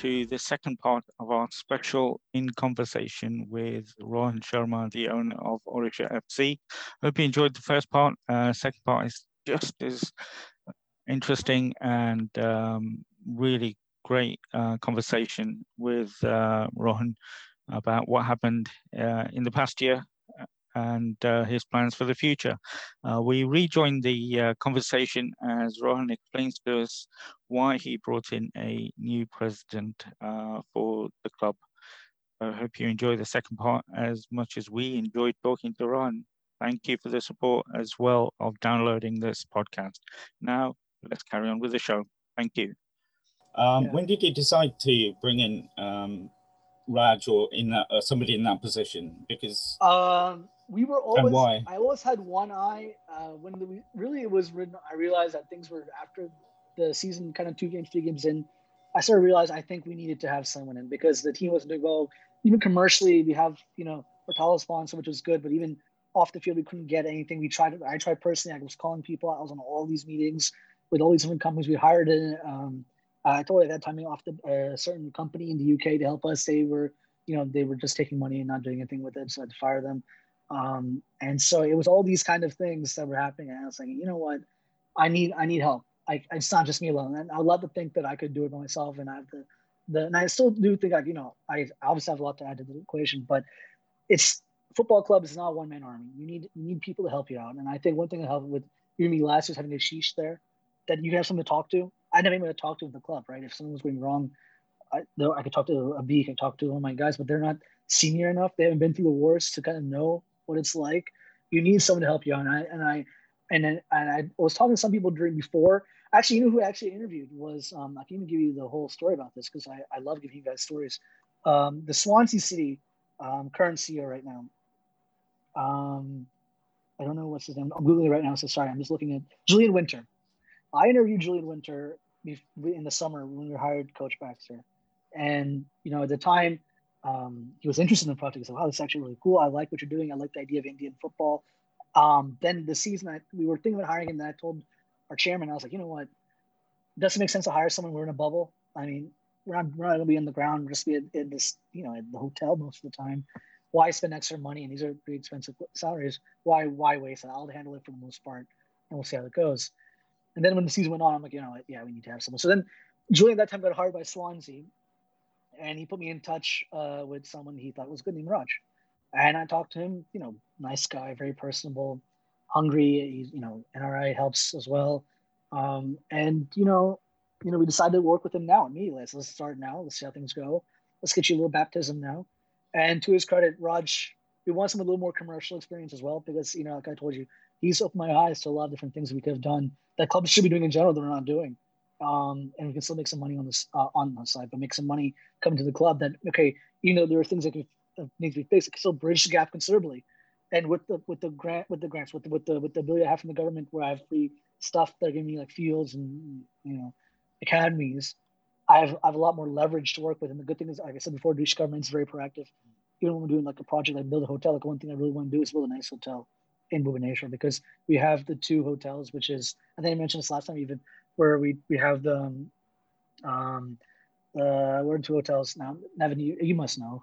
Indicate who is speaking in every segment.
Speaker 1: To the second part of our special in conversation with Rohan Sharma, the owner of Odisha FC. Hope you enjoyed the first part. Uh, second part is just as interesting and um, really great uh, conversation with uh, Rohan about what happened uh, in the past year and uh, his plans for the future. Uh, we rejoined the uh, conversation as Rohan explains to us why he brought in a new president uh, for the club. I hope you enjoy the second part as much as we enjoyed talking to Rohan. Thank you for the support as well of downloading this podcast. Now, let's carry on with the show. Thank you.
Speaker 2: Um, yeah. When did you decide to bring in um, Raj or in that, uh, somebody in that position? Because
Speaker 3: um, we were always? I always had one eye uh, when the, really it was written. I realized that things were after the season, kind of two games, three games in. I started to realize I think we needed to have someone in because the team wasn't doing well. Even commercially, we have you know Portala sponsor, which was good, but even off the field, we couldn't get anything. We tried. I tried personally. I was calling people. I was on all these meetings with all these different companies. We hired in. Um, I told at that time off the a uh, certain company in the UK to help us. They were, you know, they were just taking money and not doing anything with it, so I had to fire them. Um, and so it was all these kind of things that were happening. And I was like, you know what, I need I need help. I, it's not just me alone. And I love to think that I could do it by myself. And I have the the and I still do think like you know I obviously have a lot to add to the equation, but it's football club is not a one man army. You need you need people to help you out. And I think one thing that helped with me last was having a sheesh there, that you have someone to talk to. I never even talk to in the club, right? If someone was going wrong, I, I could talk to a B, I could talk to one of my guys, but they're not senior enough. They haven't been through the wars to kind of know what it's like. You need someone to help you. And I and I and then and I was talking to some people during before. Actually, you know who I actually interviewed was um, I can even give you the whole story about this because I, I love giving you guys stories. Um, the Swansea City um, current CEO right now. Um, I don't know what's his name. I'm googling right now, so sorry. I'm just looking at Julian Winter. I interviewed Julian Winter in the summer when we hired Coach Baxter, and you know at the time um, he was interested in the project. He said, "Wow, this is actually really cool. I like what you're doing. I like the idea of Indian football." Um, then the season I, we were thinking about hiring him, and I told our chairman, I was like, "You know what? It doesn't make sense to hire someone. We're in a bubble. I mean, we're not, we're not going to be in the ground. We're just be in, in this, you know, in the hotel most of the time. Why spend extra money? And these are pretty expensive salaries. Why why waste it? I'll handle it for the most part, and we'll see how it goes." And then when the season went on, I'm like, you know, yeah, we need to have someone. So then Julian that time got hired by Swansea, and he put me in touch uh, with someone he thought was good named Raj. And I talked to him, you know, nice guy, very personable, hungry. He's, you know, NRI helps as well. Um, and you know, you know, we decided to work with him now immediately. Let's let's start now. Let's see how things go. Let's get you a little baptism now. And to his credit, Raj, we want some a little more commercial experience as well because you know, like I told you, he's opened my eyes to a lot of different things we could have done that clubs should be doing in general that we're not doing um, and we can still make some money on this uh, on the side, but make some money coming to the club. That okay, you know there are things that, that need to be fixed. It can still bridge the gap considerably, and with the with the grant with the grants with the with the with the ability I have from the government, where I have free stuff that are giving me like fields and you know academies, I have I have a lot more leverage to work with. And the good thing is, like I said before, British government is very proactive. Even when we're doing like a project like build a hotel, like one thing I really want to do is build a nice hotel in Bhubaneswar because we have the two hotels, which is I think I mentioned this last time even where we we have the um, um uh we're in two hotels now. Nevin, you, you must know.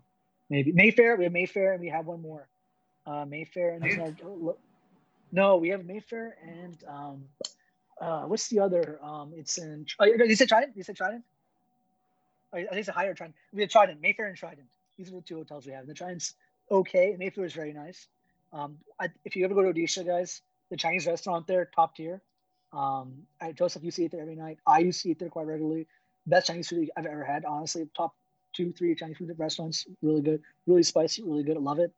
Speaker 3: Maybe Mayfair. We have Mayfair and we have one more. Uh Mayfair and no, no, we have Mayfair and um uh what's the other? Um it's in oh, you said Trident? You said Trident? Oh, I think it's a higher Trident. We have Trident, Mayfair and Trident. These are the two hotels we have. And The Trident's okay. Mayfair is very nice. Um, I, if you ever go to Odisha, guys, the Chinese restaurant there, top tier. Um, I, Joseph, you see it there every night. I used to eat there quite regularly. Best Chinese food I've ever had, honestly. Top two, three Chinese food restaurants. Really good, really spicy, really good. I love it.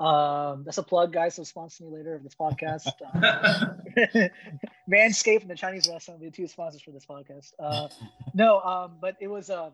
Speaker 3: Um, that's a plug, guys. So sponsor me later of this podcast. Um, Manscaped and the Chinese restaurant will be the two sponsors for this podcast. Uh, no, um, but it was a,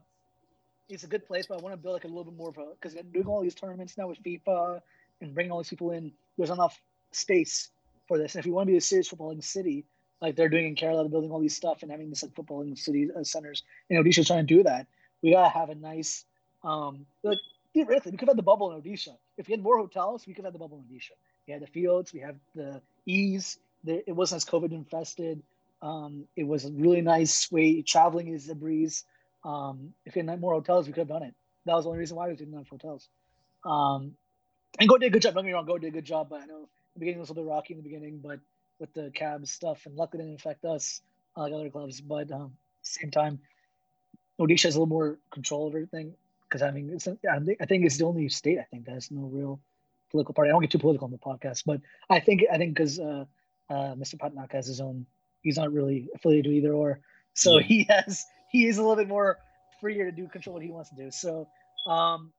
Speaker 3: it's a good place. But I want to build like a little bit more of a because doing all these tournaments now with FIFA and bringing all these people in, there's enough space for this. And if you want to be a serious footballing city, like they're doing in Kerala, building all these stuff and having this like football in the city uh, centers. Know, Odisha's trying to do that. We gotta have a nice, um, like theoretically, we could have the bubble in Odisha. If we had more hotels, we could have the bubble in Odisha. We had the fields, we have the ease. There, it wasn't as COVID infested. Um, it was a really nice way. Traveling is a breeze. Um, if we had more hotels, we could have done it. That was the only reason why we didn't have hotels. Um, and Goa did a good job. Don't get me wrong, Goa did a good job, but I know the beginning was a little bit rocky in the beginning, but with the cab stuff, and luckily didn't affect us uh, like other clubs. But um, same time, Odisha has a little more control of everything because I mean, it's, I think it's the only state I think that has no real political party. I don't get too political on the podcast, but I think I think because uh, uh, Mr. Patnaik has his own, he's not really affiliated to either or, so yeah. he has he is a little bit more freer to do control what he wants to do. So, um,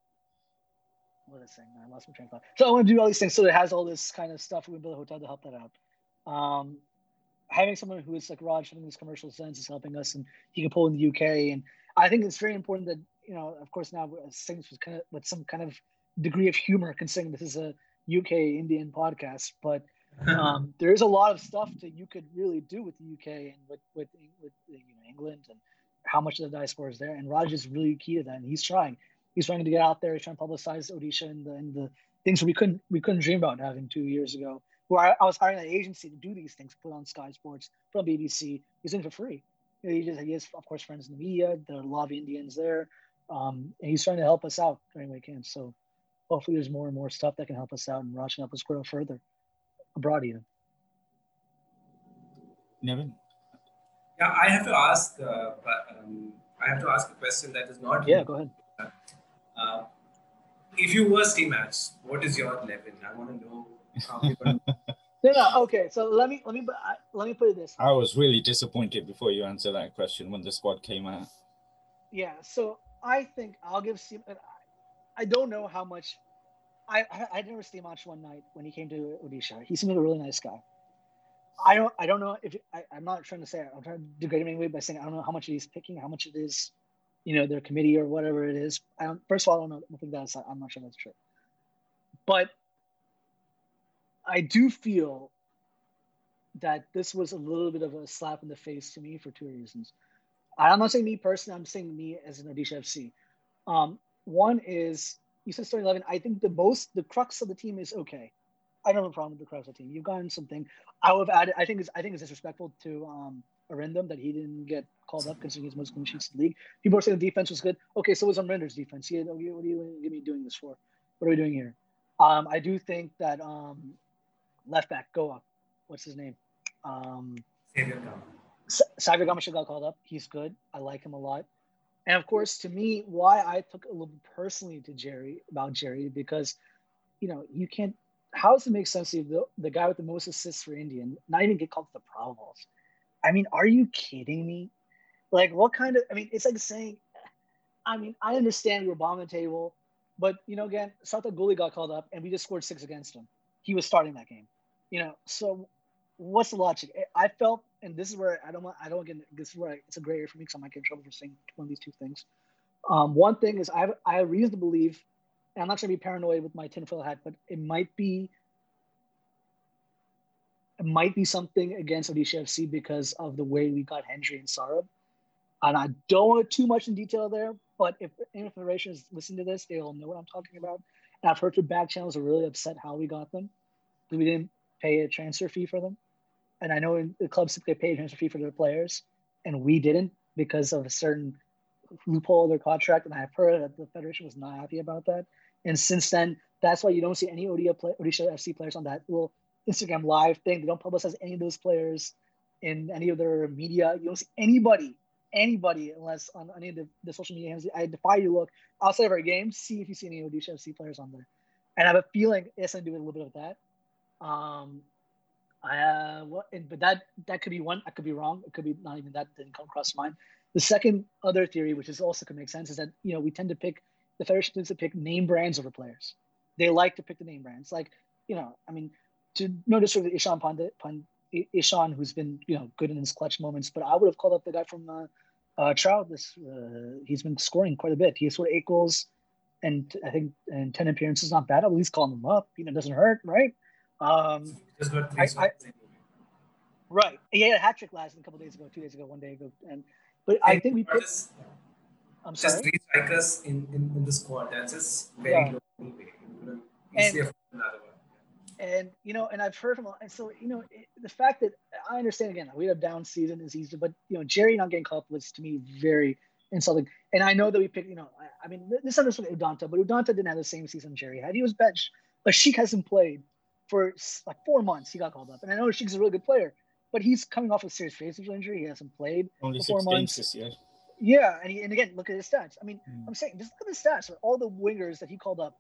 Speaker 3: what is saying? I lost my train of thought. So I want to do all these things. So it has all this kind of stuff. We build a hotel to help that out. Um, having someone who is like Raj having this commercial sense is helping us, and he can pull in the UK. And I think it's very important that you know, of course, now things with kind of with some kind of degree of humor, considering this is a UK Indian podcast, but um, there is a lot of stuff that you could really do with the UK and with with, with you know, England and how much of the diaspora is there. And Raj is really key to that, and he's trying. He's trying to get out there. He's trying to publicize Odisha and the, and the things we couldn't we couldn't dream about having two years ago. Where I, I was hiring an agency to do these things, put on Sky Sports, put on BBC. He's in for free. he just he has of course friends in the media. There are a lot of Indians there, um, and he's trying to help us out any way he can. So hopefully there's more and more stuff that can help us out and Raj can help us grow further abroad even.
Speaker 2: Nevin?
Speaker 4: Yeah, I have to ask, uh, um, I have to ask a question that is not.
Speaker 3: Yeah, go ahead.
Speaker 4: Uh, if you were Stimac, what is your level? I want to know how people.
Speaker 3: no, no. Okay, so let me let me let me put it this.
Speaker 2: I was really disappointed before you answer that question when the squad came out.
Speaker 3: Yeah, so I think I'll give Steve. I don't know how much. I I, never see much one night when he came to Odisha. He seemed like a really nice guy. I don't I don't know if I, am not trying to say I'm trying to degrade him anyway by saying I don't know how much he's picking, how much it is, you know, their committee or whatever it is. I don't, first of all, I don't know. I think that's I'm not sure that's true, but I do feel that this was a little bit of a slap in the face to me for two reasons. I'm not saying me personally. I'm saying me as an Odisha FC. Um, one is you said starting eleven. I think the most the crux of the team is okay. I don't have a problem with the crux of the team. You've gotten something. I would have added. I think it's I think it's disrespectful to um Arindam that he didn't get called up considering he's most clean in the league. People are saying the defense was good. Okay, so was Amrinder's defense. Yeah, what are you, what are you doing this for? What are we doing here? Um, I do think that um, left back Goa, what's his name? Um, Saviour Gama got called up. He's good. I like him a lot. And of course, to me, why I took a little personally to Jerry about Jerry because, you know, you can't. How does it make sense if the, the guy with the most assists for Indian not even get called to the Pro Bowls? I mean, are you kidding me? Like, what kind of? I mean, it's like saying. I mean, I understand we were bombing the table, but you know, again, Sarthak Golui got called up, and we just scored six against him. He was starting that game, you know. So, what's the logic? I felt and this is where I don't want I don't get this is where I, it's a gray area for me because I might get in trouble for saying one of these two things. Um, one thing is I have, I have reason to believe, and I'm not trying to be paranoid with my tinfoil hat, but it might be it might be something against Odisha FC because of the way we got Hendry and Sarab. And I don't want too much in detail there, but if any Federation is listening to this, they'll know what I'm talking about. And I've heard through back channels are really upset how we got them. We didn't pay a transfer fee for them and I know the clubs typically pay a transfer fee for their players, and we didn't because of a certain loophole of their contract. And I've heard that the federation was not happy about that. And since then, that's why you don't see any Odisha, play, Odisha FC players on that little Instagram live thing. They don't publicize any of those players in any of their media. You don't see anybody, anybody, unless on any of the, the social media. I defy you look outside of our games, see if you see any Odisha FC players on there. And I have a feeling it's going to do a little bit of that. Um, I, uh, what, but that that could be one. I could be wrong. It could be not even that didn't come across mind. The second other theory, which is also could make sense, is that you know we tend to pick the federation tends to pick name brands over players. They like to pick the name brands. Like you know, I mean, to notice disrespect to Ishan Pandita, Pand, Ishan, who's been you know good in his clutch moments, but I would have called up the guy from uh, uh, Trout. This uh, he's been scoring quite a bit. He scored eight goals, and I think and ten appearances. Not bad. At least calling him up. You know, doesn't hurt, right? Um,
Speaker 4: just got three I, I,
Speaker 3: right. He had a hat trick last a couple days ago, two days ago, one day ago, and but and I think we put. Just,
Speaker 4: I'm sorry. Just three strikers in, in, in the squad. That's just very yeah. low anyway.
Speaker 3: And, And you know, and I've heard from and so you know it, the fact that I understand again we have down season is easy, but you know Jerry not getting called up was to me very insulting. And I know that we picked you know I, I mean this understood Udanta, but Udanta didn't have the same season Jerry had. He was benched, but Sheik hasn't played for like four months. He got called up, and I know Sheik's a really good player, but he's coming off a serious facial injury. He hasn't played
Speaker 2: only for four months. this year.
Speaker 3: Yeah, and he, and again, look at his stats. I mean, mm. I'm saying just look at the stats all the wingers that he called up.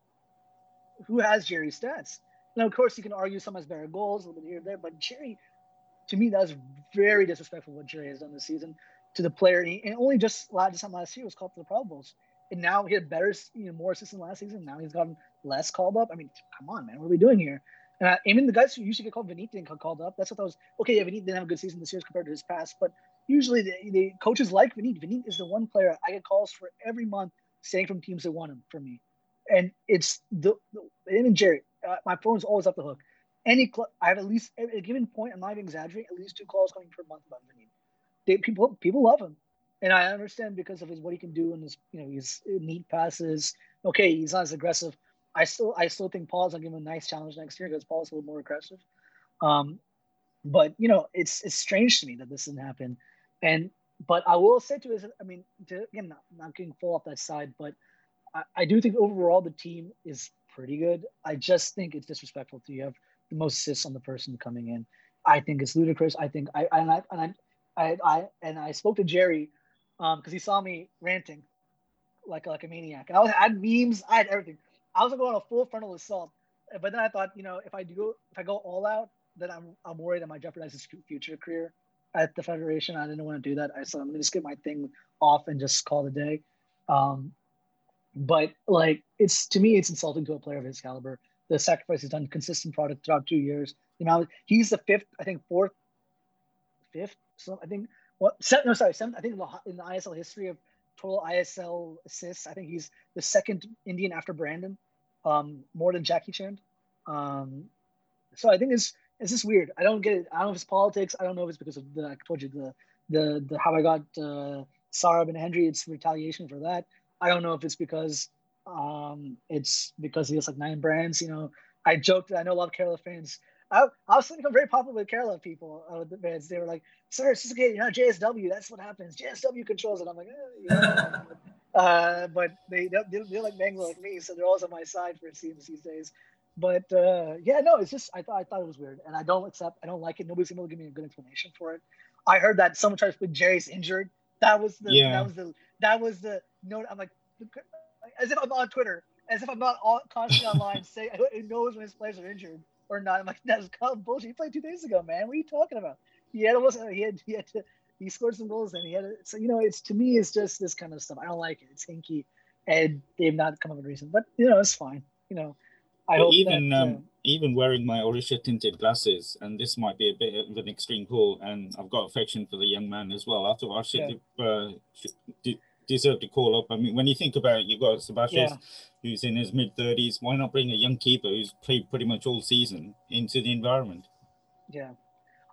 Speaker 3: Who has Jerry's stats? Now, of course, you can argue some has better goals, a little bit here and there, but Jerry, to me, that was very disrespectful what Jerry has done this season to the player. And, he, and only just last time last year was called to the Pro Bowls, and now he had better, you know, more assists than last season. Now he's gotten less called up. I mean, come on, man, what are we doing here? And I, even the guys who usually get called Vinny didn't get called up. That's what I was okay. Yeah, Vinny didn't have a good season this year compared to his past, but usually the, the coaches like Vinny. Vinny is the one player I get calls for every month saying from teams that want him for me. And it's the, the him and Jerry. Uh, my phone's always up the hook. Any cl- I have at least at a given point. I'm not even exaggerating. At least two calls coming per month about Vinny. They, people people love him, and I understand because of his what he can do and his you know his neat passes. Okay, he's not as aggressive. I still I still think Paul's gonna give him a nice challenge next year because Paul's a little more aggressive. Um, but you know, it's it's strange to me that this didn't happen. And but I will say to is I mean, to, again, not, not getting full off that side, but I, I, do think overall the team is pretty good. I just think it's disrespectful to you have the most assists on the person coming in. I think it's ludicrous. I think I and I and I I, I and I spoke to Jerry um because he saw me ranting like like a maniac. I had memes, I had everything. I was going on a full frontal assault, but then I thought, you know, if I do if I go all out, then I'm I'm worried I might jeopardize his future career at the federation. I didn't want to do that. I said I'm gonna just get my thing off and just call the day. Um, but like it's to me, it's insulting to a player of his caliber. The sacrifice he's done, consistent product throughout two years. You know, he's the fifth, I think fourth, fifth. So I think what? Seven, no, sorry, seventh. I think in the ISL history of total ISL assists, I think he's the second Indian after Brandon, um, more than Jackichand. Um, so I think it's it's just weird. I don't get it. I don't know if it's politics. I don't know if it's because of the I told you the the, the how I got uh, Sarab and Hendry. It's retaliation for that. I don't know if it's because um, it's because he has like nine brands. You know, I joked. I know a lot of Kerala fans. I, was thinking I'm very popular with Kerala people, uh, the fans. They were like, "Sir, it's okay. You're not JSW. That's what happens. JSW controls it." I'm like, eh, yeah. uh, but they they're, they're like Bangalore like me, so they're always on my side for it seems these days. But uh, yeah, no, it's just I thought I thought it was weird, and I don't accept. I don't like it. Nobody's able to give me a good explanation for it. I heard that someone tried to put Jerry's injured. That was the yeah. that was the that was the note. I'm like, as if I'm on Twitter, as if I'm not all, constantly online saying it knows when his players are injured or not. I'm like, that's bullshit. He played two days ago, man. What are you talking about? He had almost he had he had to, he scored some goals and he had so you know it's to me it's just this kind of stuff. I don't like it. It's hinky, and they've not come up with a reason. But you know it's fine. You know
Speaker 2: I hope even that, um, uh, even wearing my Orisha tinted glasses, and this might be a bit of an extreme call, and I've got affection for the young man as well. I thought I should, yeah. uh, should deserve to call up. I mean, when you think about it, you've got Sebastian, yeah. who's in his mid thirties. Why not bring a young keeper who's played pretty much all season into the environment?
Speaker 3: Yeah,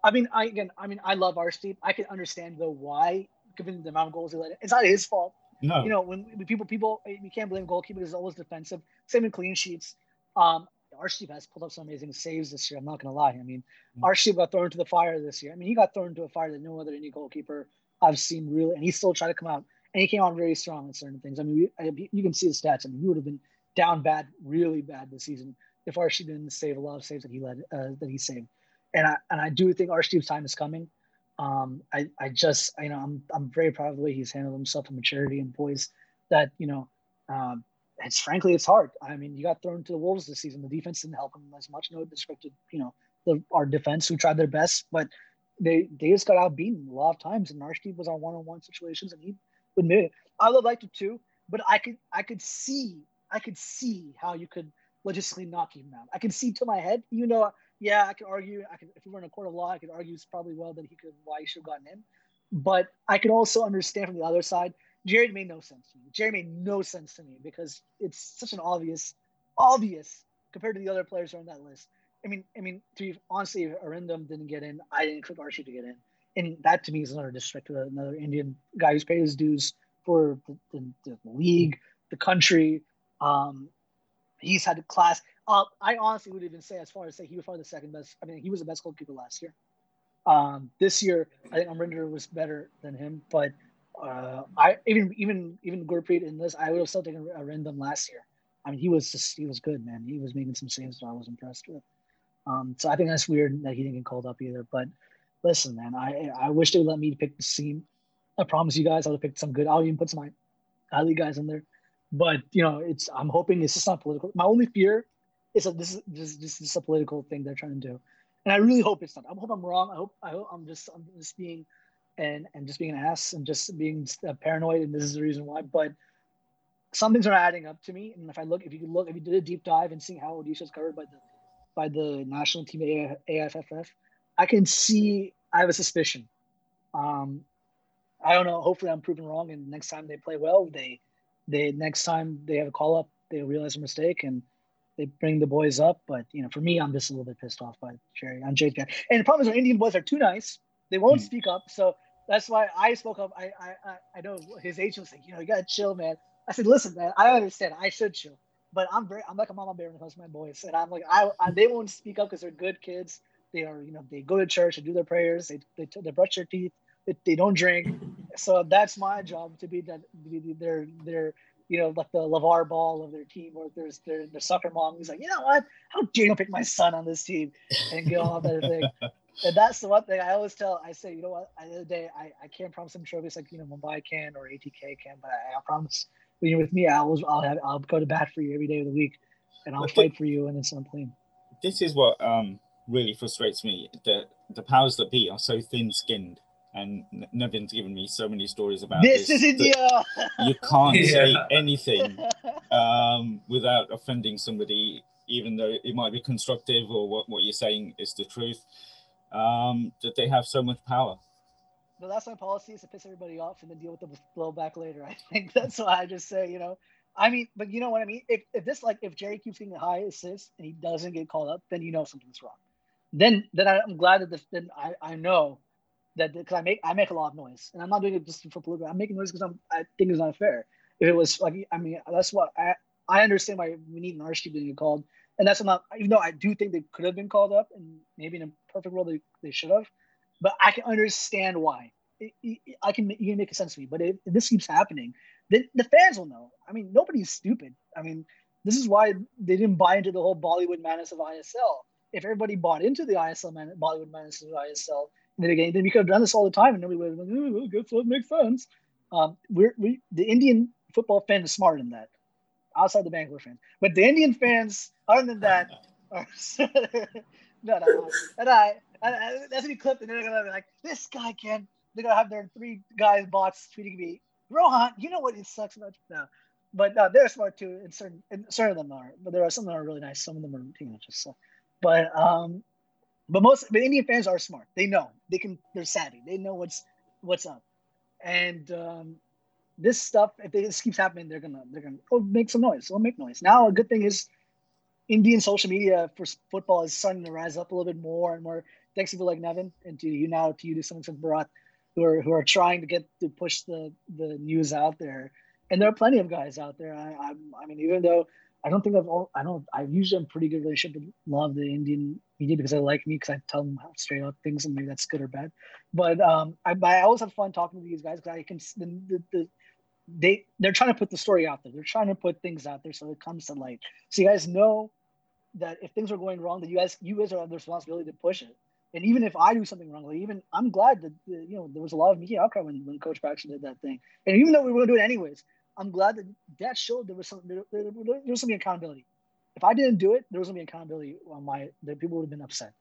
Speaker 3: I mean, I again, I mean, I love Arshdeep. I can understand though why, given the amount of goals he let. In. It's not his fault. No, you know, when, when people people you can't blame goalkeepers. It's always defensive. Same in clean sheets. Um, Arshdeep has pulled up some amazing saves this year. I'm not going to lie. I mean, mm-hmm. Arshdeep got thrown into the fire this year. I mean, he got thrown into a fire that no other any goalkeeper I've seen really, and he still tried to come out, and he came out very strong in certain things. I mean, we, you can see the stats. I mean, he would have been down bad, really bad this season if Arshdeep didn't save a lot of saves that he led, uh, that he saved. And I and I do think Arshdeep's time is coming. Um, I I just you know I'm I'm very proud of the way he's handled himself and maturity and poise. That you know. Um, it's frankly it's hard. I mean, you got thrown to the wolves this season. The defense didn't help them as much. No disrespect to you know the, our defense who tried their best, but they they just got out beaten a lot of times. And Arshdeep was on one on one situations, and he admitted it. I would like to too, but I could I could see I could see how you could logistically knock him out. I can see to my head, you know, yeah, I could argue. I could if we were in a court of law, I could argue it's probably well that he could why he should have gotten in. But I could also understand from the other side Jared made no sense to me. Jerry made no sense to me because it's such an obvious, obvious compared to the other players on that list. I mean, I mean, to be honestly, Arindam didn't get in, I didn't click Archie to get in, and that to me is another district, another Indian guy who's paid his dues for the, the, the league, the country. Um, he's had a class. Uh, I honestly would even say, as far as say, he was probably the second best. I mean, he was the best goalkeeper last year. Um, this year, I think Amrinder was better than him, but uh, I even even even Gurpreet in this, I would have still taken Arindam last year. I mean, he was just he was good, man. He was making some saves that I was impressed with. Um, so I think that's weird that he didn't get called up either. But listen, man, I I wish they would let me pick the team. I promise you guys, I would have picked some good. I'll even put some Ali guys in there. But you know, it's I'm hoping it's just not political. My only fear is that this is this, this is a political thing they're trying to do, and I really hope it's not. I hope I'm wrong. I hope I hope I'm just I'm just being and and just being an ass and just being uh, paranoid, and this is the reason why. But some things are adding up to me, and if I look, if you look, if you did a deep dive and seeing how Odisha is covered by the by the national team AIFF, I can see I have a suspicion. Um, I don't know. Hopefully, I'm proven wrong, and next time they play well, they they next time they have a call up, they realize a mistake and they bring the boys up. But you know, for me, I'm just a little bit pissed off by Jerry. I'm Jake. And the problem is, our Indian boys are too nice. They won't mm. speak up. So that's why I spoke up. I I I know his agent was like, you know, you gotta chill, man. I said, listen, man, I understand. I should chill, but I'm very, I'm like a mama bear when it comes to my boys, and I'm like, I, I they won't speak up because they're good kids. They are, you know, they go to church, and do their prayers, they they, they brush their teeth, they, they don't drink. So that's my job to be that they're they're you know, like the LaVar Ball of their team, or there's their the soccer mom who's like, you know what? How dare you pick my son on this team and get all that thing. and that's the one thing I always tell. I say, you know what? At the end of the day, I, I can't promise them trophies like you know Mumbai can or ATK can, but I, I promise when you're with me, I'll I'll have I'll go to bat for you every day of the week, and I'll fight for you and it's unclean.
Speaker 2: This is what um really frustrates me. The the powers that be are so thin skinned. And Nevin's given me so many stories about
Speaker 3: this. This is India.
Speaker 2: You can't yeah. say anything um, without offending somebody, even though it might be constructive or what, what you're saying is the truth um, that they have so much power.
Speaker 3: But that's my policy is to piss everybody off and then deal with the blowback later. I think that's why I just say, you know, I mean, but you know what I mean? If, if this, like, if Jerry keeps getting high assists and he doesn't get called up, then you know something's wrong. Then, then I, am glad that this, then I, I know that because I make, I make a lot of noise and I'm not doing it just for political. I'm making noise because I'm, I think it's not fair. If it was like, I mean, that's what I, I understand why we need an RC being called and that's not even though I do think they could have been called up, and maybe in a perfect world they, they should have, but I can understand why. It, it, I can you can make a sense to me, but if, if this keeps happening, then the fans will know. I mean, nobody's stupid. I mean, this is why they didn't buy into the whole Bollywood madness of ISL. If everybody bought into the ISL man, Bollywood madness of ISL in the beginning, then we could have done this all the time, and nobody would have been like, "Oh, good, it makes sense." Um, we're we the Indian football fan is smarter than that outside the Bangalore fans. But the Indian fans, other than that, are no, no, and I, I, that's gonna be clipped, and they're gonna be like, "This guy can." They're gonna have their three guys bots tweeting me, Rohan. You know what it sucks about no, but no, they're smart too. And certain, and certain of them are, but there are some that are really nice. Some of them are teenagers. So, but um, but most but Indian fans are smart. They know they can. They're savvy. They know what's what's up, and um, this stuff, if this keeps happening, they're gonna they're gonna oh, make some noise. They'll make noise. Now, a good thing is Indian social media for football is starting to rise up a little bit more and more. Thanks to people like Nevin and to you now, to you, to some extent, Bharat, who are who are trying to get to push the the news out there. And there are plenty of guys out there. I, I, I mean, even though I don't think I've all, I don't I usually have a pretty good relationship with a lot of the Indian media because they like me because I tell them straight up things and maybe that's good or bad. But um, I, I always have fun talking to these guys because I can the, the, the they they're trying to put the story out there. They're trying to put things out there so it comes to light. So you guys know that if things are going wrong, that you guys you guys are the responsibility to push it. And even if I do something wrong, like even I'm glad that you know there was a lot of media outcry when, when Coach Baxter did that thing. And even though we were going to do it anyways, I'm glad that that showed there was some there, there, there was some accountability. If I didn't do it, there was gonna be accountability on my. The people would have been upset.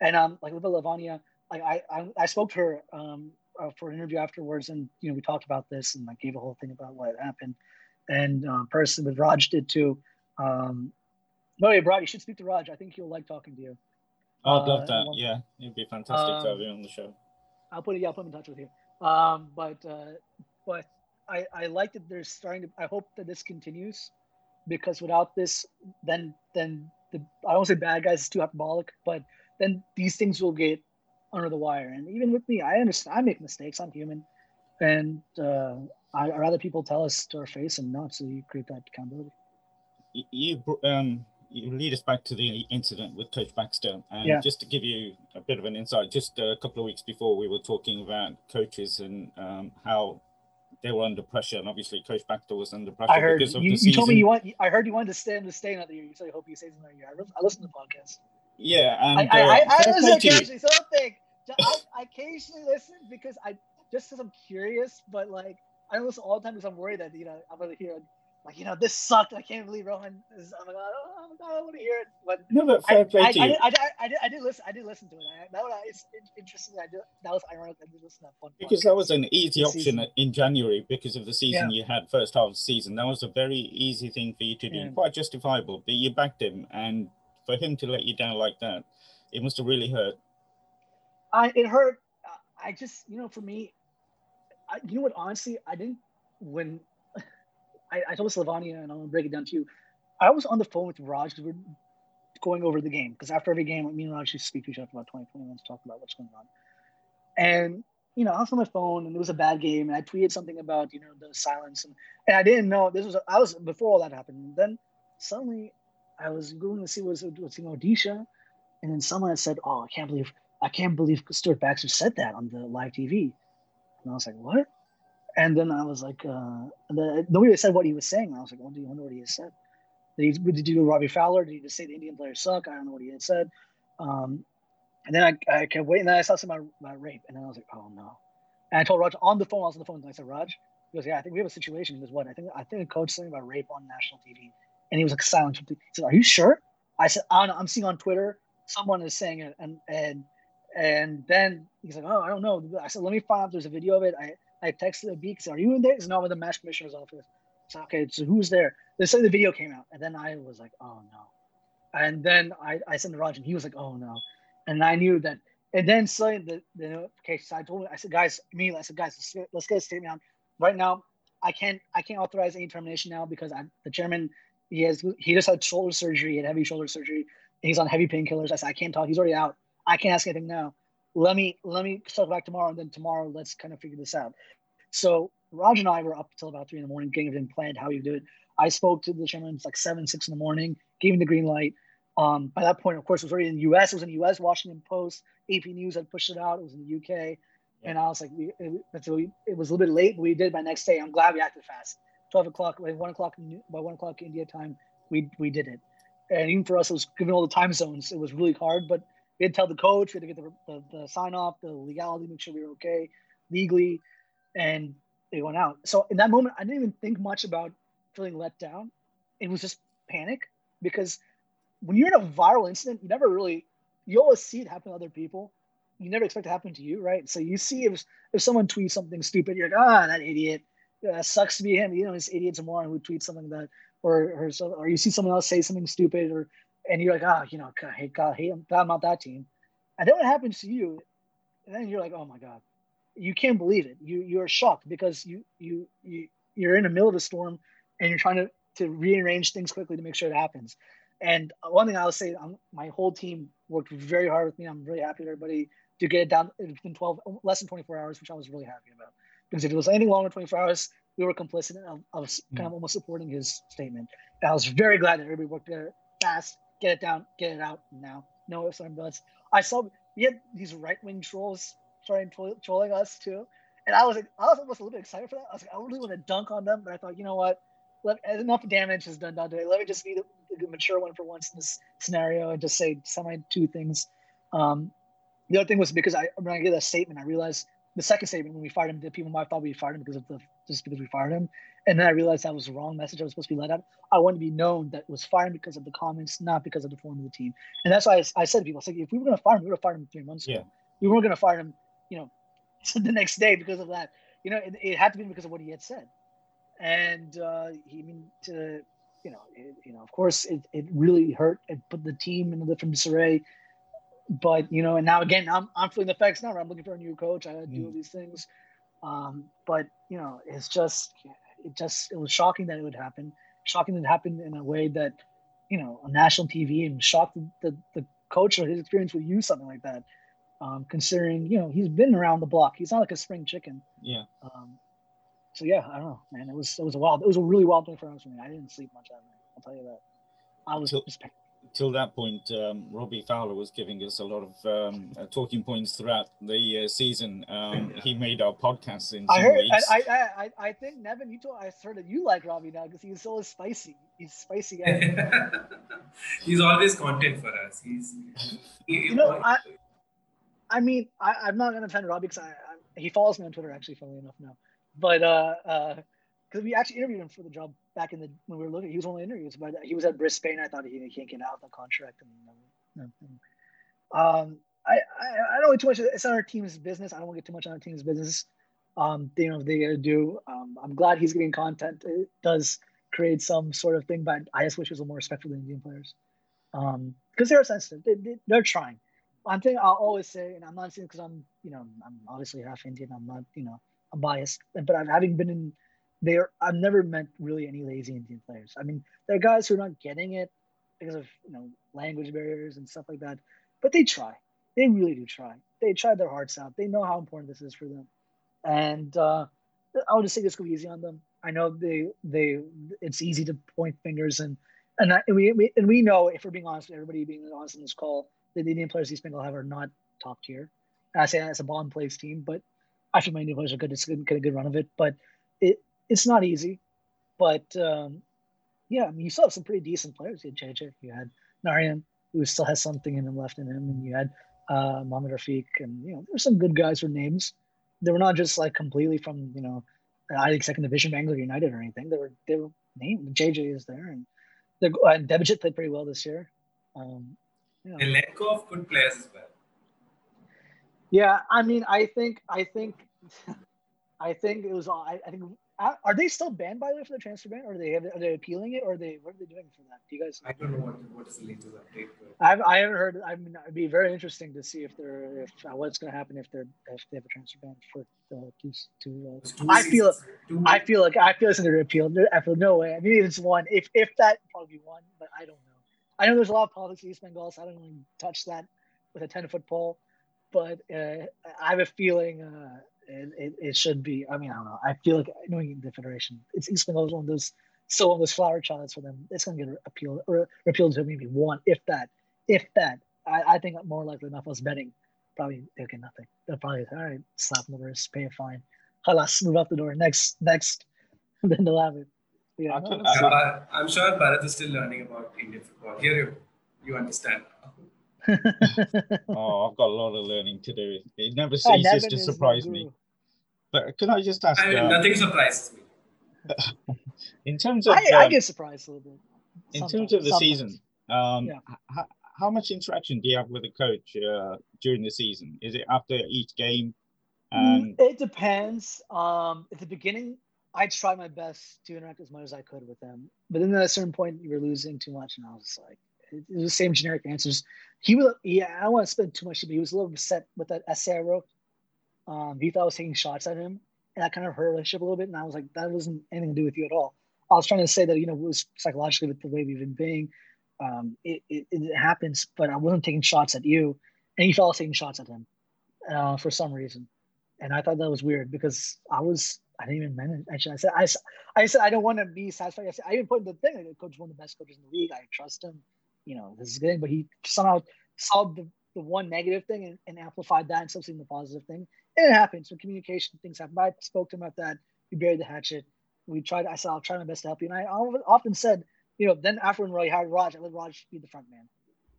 Speaker 3: And um, like with Lavanya, like I, I I spoke to her um uh, for an interview afterwards, and you know we talked about this and I gave a whole thing about what happened, and uh, person with Raj did too. Um, no, yeah, Brad, you should speak to Raj. I think he'll like talking to you.
Speaker 2: I'd love uh, that. Yeah, it'd be fantastic um, to have you on the show.
Speaker 3: I'll put it. Yeah, I'll put him in touch with you. Um, but uh, but I I like that they're starting to. I hope that this continues because without this, then then the I don't say bad guys is too hyperbolic, but then these things will get under the wire. And even with me, I understand I make mistakes. I'm human, and uh, I, I rather people tell us to our face and not so you create that accountability.
Speaker 2: you um, you lead us back to the incident with Coach Baxter, and yeah. just to give you a bit of an insight, just a couple of weeks before we were talking about coaches and um, how they were under pressure, and obviously Coach Baxter was under pressure I
Speaker 3: heard, because of you, the season. You told me you want. I heard you wanted to stay in the stay another year. So I hope he stays another year. I listened to the podcast.
Speaker 2: Yeah,
Speaker 3: and I, uh, I, I, I listen occasionally. So. I, I occasionally listen because I just because I'm curious, but like I don't listen all the time because I'm worried that you know I'm gonna hear like you know this sucked. I can't believe Rohan is. I'm like, oh, my God, I want to hear it. But
Speaker 2: no, but fair play I, to I, you.
Speaker 3: I, I, I, did, I did listen. I did listen to it. I, that was it's interesting. I did, that was ironic. I did listen to that
Speaker 2: because that was an easy option season. in January because of the season yeah. you had first half of the season. That was a very easy thing for you to do, yeah. quite justifiable. But you backed him, and for him to let you down like that, it must have really hurt.
Speaker 3: I it hurt. I just you know for me, I, you know what? Honestly, I didn't when I, I told Sylvania, and I'm gonna break it down to you. I was on the phone with Raj because we're going over the game because after every game, me and Raj used to speak to each other for about 20, 20 minutes, talk about what's going on. And you know, I was on my phone and it was a bad game, and I tweeted something about you know the silence, and, and I didn't know this was I was before all that happened. And then suddenly, I was going to see what's what's in Odisha, and then someone had said, "Oh, I can't believe I can't believe Stuart Baxter said that on the live TV," and I was like, "What?" And then I was like, uh, the, nobody said what he was saying. I was like, well, do you wonder what he said? Did he, did he do Robbie Fowler? Did he just say the Indian players suck? I don't know what he had said. Um, and then I, I kept waiting. And then I saw something about, about rape. And then I was like, oh no. And I told Raj on the phone, I was on the phone. And I said, Raj, he goes, yeah, I think we have a situation. He goes, what? I think I think a coach something about rape on national TV. And he was like silent. He said, are you sure? I said, I don't know. I'm seeing on Twitter, someone is saying it. And, and, and then he's like, oh, I don't know. I said, let me find out if there's a video of it. I, I texted the beak, Are you in there? It's not with the match commissioner's office. So okay, so who's there? They said the video came out. And then I was like, Oh no. And then I, I sent the Raj and he was like, Oh no. And I knew that. And then suddenly the, the notification, I told him, I said, guys, me, I said, guys, let's get, let's get a statement out. Right now, I can't I can't authorize any termination now because I, the chairman he has he just had shoulder surgery, he had heavy shoulder surgery, he's on heavy painkillers. I said I can't talk. He's already out. I can't ask anything now let me let me start back tomorrow, and then tomorrow let's kind of figure this out. So Raj and I were up until about three in the morning, getting everything planned, how we do it. I spoke to the chairman. It's like seven, six in the morning. Gave him the green light. Um, by that point, of course, it was already in the U.S. It was in the U.S. Washington Post, AP News had pushed it out. It was in the U.K. Yeah. And I was like, we, it, so we, it was a little bit late, but we did it by next day. I'm glad we acted fast. Twelve o'clock, by one o'clock, by one o'clock India time, we we did it. And even for us, it was given all the time zones. It was really hard, but we had to tell the coach, we had to get the, the, the sign off, the legality, make sure we were okay legally, and they went out. So in that moment, I didn't even think much about feeling let down. It was just panic because when you're in a viral incident, you never really, you always see it happen to other people. You never expect it to happen to you, right? So you see if if someone tweets something stupid, you're like, ah, that idiot. Yeah, sucks to be him. You know, this idiot's a moron who tweets something that, or or, or you see someone else say something stupid, or and you're like, oh, you know, God, hate God, hate, God, I'm not that team. And then what happens to you, and then you're like, oh my God, you can't believe it. You you're shocked because you you you you're in the middle of a storm, and you're trying to to rearrange things quickly to make sure it happens. And one thing I'll say, I'm, my whole team worked very hard with me. I'm really happy with everybody to get it down within 12, less than 24 hours, which I was really happy about. Because if it was anything longer than 24 hours, we were complicit. I, was kind of hmm. almost supporting his statement. And I was very glad that everybody worked there fast, get it down, get it out now. No ands, I saw we had these right wing trolls starting trolling us too, and I was like, I was almost a little bit excited for that. I was like, I really want to dunk on them, but I thought, you know what, Let, enough damage has done done today. Let me just be the, the, mature one for once in this scenario and just say semi two things. Um, the other thing was because I when I get that statement, I realized the second statement when we fired him, the people might thought we fired him because of the just because we fired him, and then I realized that was the wrong message I was supposed to be let out. I wanted to be known that was fired because of the comments, not because of the form of the team. And that's why I, I said to people, I said, if we were going to fire him, we would have fired him three months yeah. ago. We weren't going to fire him, you know, the next day because of that. You know, it, it, had to be because of what he had said. And uh, he, I mean, to, you know, it, you know, of course, it, it really hurt. It put the team in a different disarray but you know, and now again, I'm I'm feeling the effects now. I'm looking for a new coach. I do all mm. these things, um, but you know, it's just it just it was shocking that it would happen. Shocking that it happened in a way that you know on national TV and shocked the, the, the coach or his experience would use something like that. Um, considering you know he's been around the block. He's not like a spring chicken.
Speaker 2: Yeah.
Speaker 3: Um, so yeah, I don't know, man. It was it was a wild. It was a really wild thing for us. I didn't sleep much that night. I'll tell you that. I was
Speaker 2: till, till that point, um, Robbie Fowler was giving us a lot of um, uh, talking points throughout the uh, season. Um, he made our podcasts in
Speaker 3: I heard, weeks. I, I, I, I think Nevin, you told I heard that you like Robbie now because he's so spicy. He's spicy
Speaker 4: guy. he's always content for us. He's,
Speaker 3: he, you know, I, I mean, I, am not gonna offend Robbie because I, I, he follows me on Twitter actually, funnily enough now. But uh, uh, because we actually interviewed him for the job back in the when we were looking. He was only interviews, but he was at Brisbane. I thought he, he can't get out of the contract. And, um, I, I, I don't get too much. It's not our team's business. I don't want to get too much on our team's business. Um, they, you know, they gotta do. Um, I'm glad he's getting content. It does create some sort of thing, but I just wish it was a more respectful than Indian players. Um, because they're sensitive. They, they, are trying. One thing I'll always say, and I'm not saying because I'm, you know, I'm obviously half Indian. I'm not, you know, I'm biased, but I've having been in they're I've never met really any lazy Indian players. I mean, there are guys who are not getting it because of you know language barriers and stuff like that, but they try. They really do try. They try their hearts out. They know how important this is for them, and uh, I would just say this go easy on them. I know they they it's easy to point fingers and and, that, and we, we and we know if we're being honest, everybody being honest in this call, the Indian players East Bengal have are not top tier. I say that as a bond plays team, but feel my Indian players are good. It's good, get a good run of it, but it it's not easy, but um, yeah, I mean, you still have some pretty decent players. You had JJ, you had Narayan, who still has something in him left in him, and you had uh, Mohammad Rafiq, and you know, there's some good guys with names. They were not just like completely from you know, I think second division Bangalore United or anything. They were they were named. JJ is there, and the uh, Debajit played pretty well this year. Um,
Speaker 4: you know. They let go of good players as well.
Speaker 3: Yeah, I mean, I think I think I think it was. I, I think are they still banned by the way for the transfer ban, or are they are they appealing it, or they what are they doing for that? Do you guys?
Speaker 4: I don't know what what is the latest update.
Speaker 3: I've I haven't heard. I mean, it'd be very interesting to see if they're if uh, what's going to happen if they're if they have a transfer ban for to to. Uh, I feel two. I feel like I feel like they're appeal. I feel no way. I mean, it's one. If if that probably one, but I don't know. I know there's a lot of politics in East Bengal, so I don't even touch that with a ten foot pole. But uh, I have a feeling uh, it, it, it, should be. I mean, I don't know. I feel like knowing the federation, it's East Bengal is one of those so on those flower childs for them. It's going to get appealed or repealed to maybe one, if that, if that. I, I think more likely enough. I was betting probably they'll get nothing. They'll probably all right, slap them the wrist, pay a fine, halas, move out the door. Next, next, then they'll have it.
Speaker 4: Yeah, no, uh, I'm sure Bharat is still learning about Indian football. Here you, you understand.
Speaker 2: oh, I've got a lot of learning to do. It never ceases to surprise me. But can I just ask?
Speaker 4: I mean, uh, nothing surprises me.
Speaker 2: in terms of,
Speaker 3: I, um, I, get surprised a little bit.
Speaker 2: Sometimes, in terms of the sometimes. season, um, yeah. how, how much interaction do you have with the coach uh, during the season? Is it after each game?
Speaker 3: Um, it depends. Um, at the beginning, I tried my best to interact as much as I could with them, but then at a certain point, you were losing too much, and I was like, it was the same generic answers. He was, yeah, I don't want to spend too much, but he was a little upset with that essay I wrote. Um, he thought I was taking shots at him, and that kind of hurt our relationship a little bit. And I was like, that wasn't anything to do with you at all. I was trying to say that you know it was psychologically with the way we've been being. Um, it, it, it, happens, but I wasn't taking shots at you, and he felt taking shots at him uh, for some reason, and I thought that was weird because I was I didn't even manage. Actually, I said I, I said I don't want to be satisfied. I, said, I even put in the thing. Like, coach one of the best coaches in the league. I trust him you know, this is good. But he somehow saw the, the one negative thing and, and amplified that instead of seeing the positive thing. And it happens. When communication things happen. I spoke to him about that. We buried the hatchet. We tried. I said I'll try my best to help you. And I often said, you know, then after when we hired Raj, I let Raj be the front man.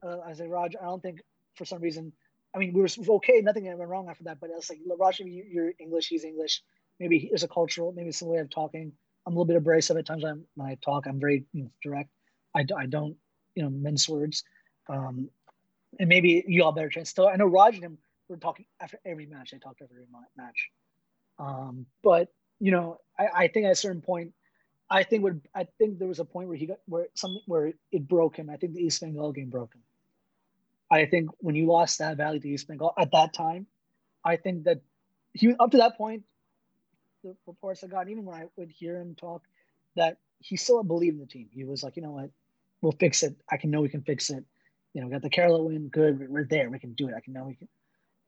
Speaker 3: Uh, I said, Raj, I don't think for some reason. I mean, we were okay. Nothing went wrong after that. But I was like, Raj, you're English. He's English. Maybe there's a cultural. Maybe it's some way of talking. I'm a little bit abrasive at times. When I talk, I'm very direct. I, I don't you know men's words. Um, and maybe you all better chance. So I know Raj and him were talking after every match. They talked every match. Um, but you know, I, I think at a certain point, I think would I think there was a point where he got where something where it broke him. I think the East Bengal game broke him. I think when you lost that Valley to East Bengal at that time, I think that he up to that point, the reports I got, even when I would hear him talk, that he still believed in the team. He was like, you know what, we'll fix it. I can know we can fix it. You know, we got the Kerala win. Good. We're there. We can do it. I can know we can.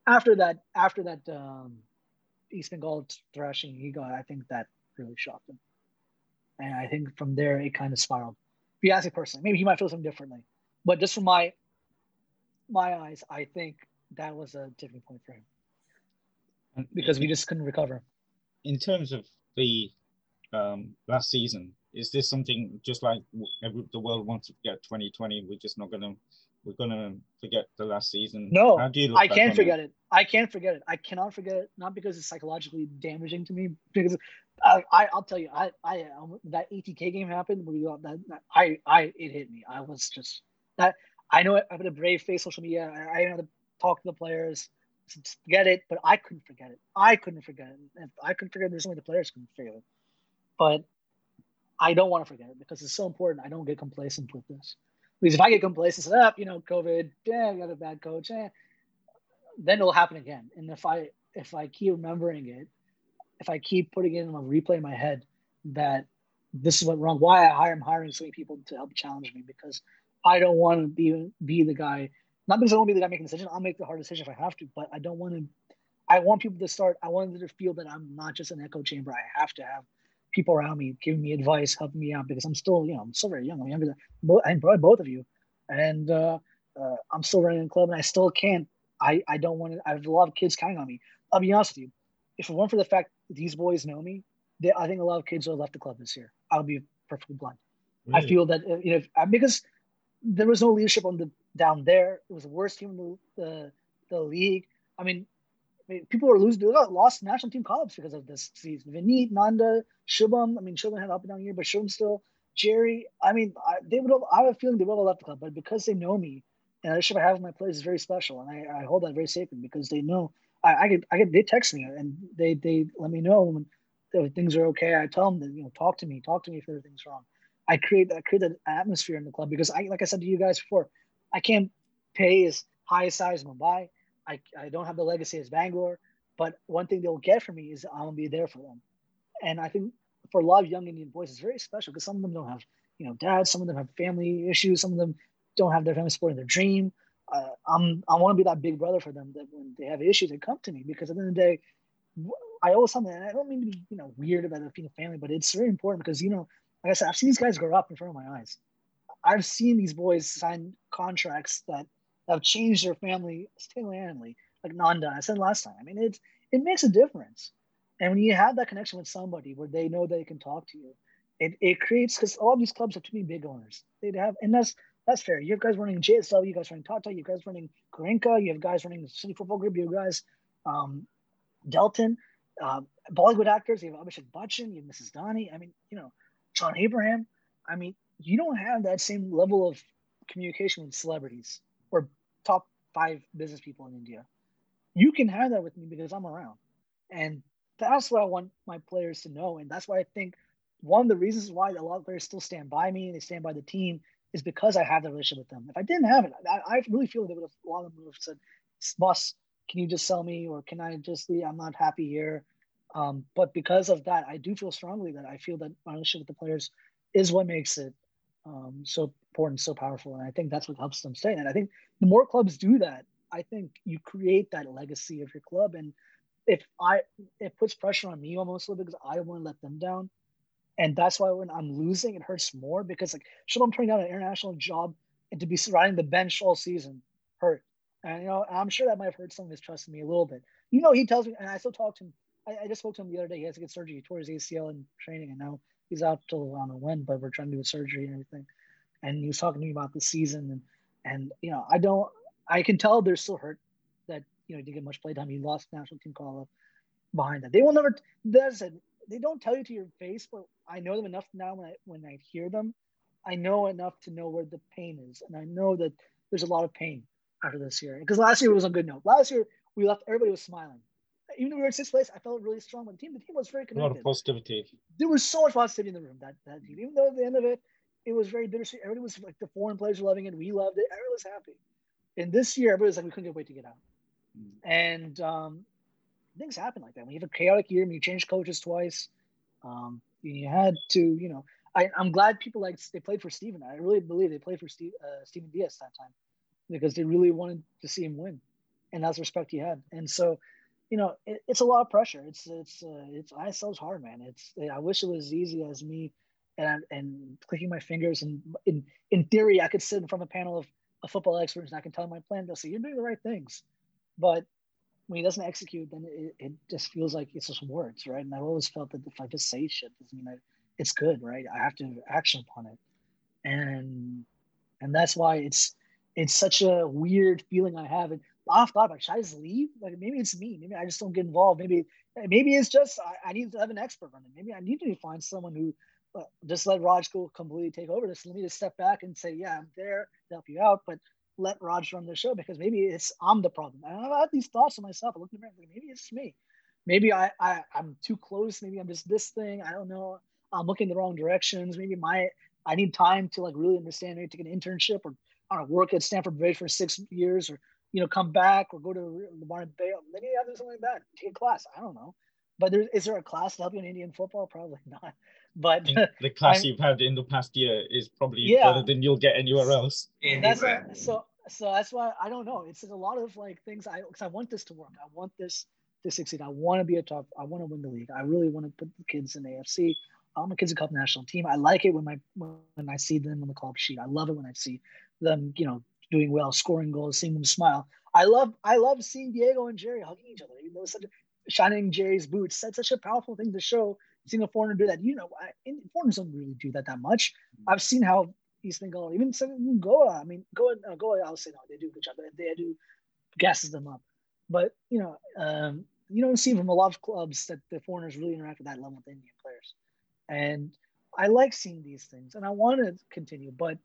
Speaker 3: After that, after that um, East Bengal thrashing he got, I think that really shocked him. And I think from there it kind of spiraled. If you ask me personally, maybe he might feel something differently. But just from my my eyes, I think that was a tipping point for him because we just couldn't recover.
Speaker 2: In terms of the um, last season, is this something just like the world wants to forget 2020? We're just not gonna we're gonna forget the last season.
Speaker 3: No, I can't forget it? it? I can't forget it. I cannot forget it. Not because it's psychologically damaging to me, because I, I will tell you, I I um, that ATK game happened. We got that, that. I I it hit me. I was just that. I know I have a brave face social media. I, I know to talk to the players, get it, but I couldn't forget it. I couldn't forget it. And I couldn't forget it. There's only the players couldn't forget it. But I don't want to forget it because it's so important. I don't get complacent with this. Because if I get complacent, up, you know, COVID, yeah, I got a bad coach, eh, then it'll happen again. And if I if I keep remembering it, if I keep putting it in a replay in my head that this is what wrong, why I hire, I'm hiring so many people to help challenge me because I don't want to be be the guy. Not because I want to be the guy making the decision. I'll make the hard decision if I have to, but I don't want to. I want people to start. I want them to feel that I'm not just an echo chamber. I have to have people around me giving me advice, helping me out because I'm still, you know, I'm still very young. I'm younger than both, I'm probably both of you, and uh, uh, I'm still running the club, and I still can't. I I don't want to. I have a lot of kids counting on me. I'll be honest with you. If it weren't for the fact these boys know me, they, I think a lot of kids would have left the club this year. I'll be perfectly blunt. Really? I feel that uh, you know uh, because there was no leadership on the down there. It was the worst team in the the, the league. I mean, Mean, people were losing. They got lost national team call-ups because of this season. Vinit, Nanda, Shubham. I mean, Shubham had up and down year, but Shubham still. Jerry. I mean, I, they would. Have, I have a feeling they would have left the club, but because they know me, and the relationship I have with my players is very special, and I, I hold that very sacred because they know. I, I. I get. They text me and they they let me know when things are okay. I tell them that you know talk to me, talk to me if everything's wrong. I create I create that atmosphere in the club because I like I said to you guys before, I can't pay as high a size Mumbai. I, I don't have the legacy as Bangalore, but one thing they'll get from me is I'm gonna be there for them. And I think for a lot of young Indian boys, it's very special because some of them don't have, you know, dads, some of them have family issues, some of them don't have their family supporting their dream. Uh, I'm I want to be that big brother for them that when they have issues, they come to me because at the end of the day, I owe something. And I don't mean to be, you know, weird about the family, but it's very important because you know, like I said, I've seen these guys grow up in front of my eyes. I've seen these boys sign contracts that have changed their family single-handedly, like Nanda. I said last time. I mean, it's it makes a difference. And when you have that connection with somebody where they know they can talk to you, it, it creates because all these clubs have too many big owners. They'd have, and that's that's fair. You guys running JSW, you guys running Tata, you guys running Goenka, you have guys running the City Football Group, you guys um, Delton, uh, Bollywood actors. You have Abhishek Bachchan, you have MS Dhoni. I mean, you know, John Abraham. I mean, you don't have that same level of communication with celebrities or top five business people in India. You can have that with me because I'm around. And that's what I want my players to know. And that's why I think one of the reasons why a lot of players still stand by me and they stand by the team is because I have the relationship with them. If I didn't have it, I, I really feel they would have a lot of them would have said, "Boss, can you just sell me, or can I just leave? I'm not happy here." Um, but because of that, I do feel strongly that I feel that my relationship with the players is what makes it um, so important, so powerful, and I think that's what helps them stay. And I think the more clubs do that, I think you create that legacy of your club. And if I, it puts pressure on me almost a little because I don't want to let them down. And that's why when I'm losing, it hurts more because like, should I'm turning down an international job and to be riding the bench all season hurt. And you know, I'm sure that might have hurt some of his trust in me a little bit. You know, he tells me, and I still talk to him. I, I just spoke to him the other day. He has to get surgery. He tore his ACL in training, and now he's out till I don't but we're trying to do a surgery and everything. And he was talking to me about the season, and and you know, I don't. I can tell they're still hurt that you know he didn't get much play time. He lost national team call up behind that. They will never. There's a, they don't tell you to your face, but I know them enough now. When I when I hear them, I know enough to know where the pain is, and I know that there's a lot of pain after this year. Because last year was on a good note. Last year we left, everybody was smiling. Even though we were in sixth place, I felt really strong with the team. The team was very connected.
Speaker 2: A lot of positivity.
Speaker 3: There was so much positivity in the room that that team. Even though at the end of it, it was very bittersweet. Everybody was like the foreign players were loving it. We loved it. Everyone was happy. And this year, everybody was like, we couldn't get wait to get out. Mm. And um, things happen like that. When you have a chaotic year, when you change coaches twice, um, you had to, you know, I, am glad people like they played for Steven. I really believe they played for Steve, uh, Steven Dias that time because they really wanted to see him win, and that's the respect he had. And so, you know, it, it's a lot of pressure. It's it's uh, it's ISL's hard, man. It's I wish it was as easy as me and and clicking my fingers and in in theory I could sit in front of a panel of, of football experts and I can tell them my plan. They'll say you're doing the right things, but when he doesn't execute, then it, it just feels like it's just words, right? And I've always felt that if I just say shit, doesn't mean I, it's good, right? I have to action upon it, and and that's why it's it's such a weird feeling I have. And I've thought about should I just leave? Like maybe it's me. Maybe I just don't get involved. Maybe maybe it's just I, I need to have an expert on it. Maybe I need to find someone who uh, just let Raj go completely take over this. Let me just step back and say, yeah, I'm there to help you out, but let Raj run the show because maybe it's I'm the problem. And I've had these thoughts of myself. I look in the mirror, like, maybe it's me. Maybe I, I I'm too close. Maybe I'm just this thing. I don't know. I'm looking the wrong directions. Maybe my I need time to like really understand. Maybe take an internship or I don't know, work at Stamford Bridge for six years or you know come back or go to the Martin Bay. Maybe I do something like that. Take a class. I don't know. But there, is is there a class to help you in Indian football? Probably not. But
Speaker 2: the class I'm, you've had in the past year is probably yeah, better than you'll get anywhere else.
Speaker 3: That's a, so so that's why I don't know. It's a lot of like things I because I want this to work. I want this to succeed. I want to be a top. I want to win the league. I really want to put the kids in AFC. I want my kids to come national team. I like it when my when I see them on the club sheet. I love it when I see them, you know, doing well, scoring goals, seeing them smile. I love I love seeing Diego and Jerry hugging each other. You know, such a, shining Jerry's boots. That's such a powerful thing to show. Seeing a foreigner do that, you know, I, in, foreigners don't really do that that much. I've seen how East Bengal, even Goa. I mean, Goa, uh, Goa. I'll say no, they do a good job. They do gasses them up, but you know, um, you don't see from a lot of clubs that the foreigners really interact at that level with Indian players, and I like seeing these things, and I want to continue. But